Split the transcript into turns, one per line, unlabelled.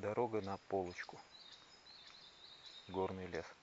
дорога на полочку. Горный лес.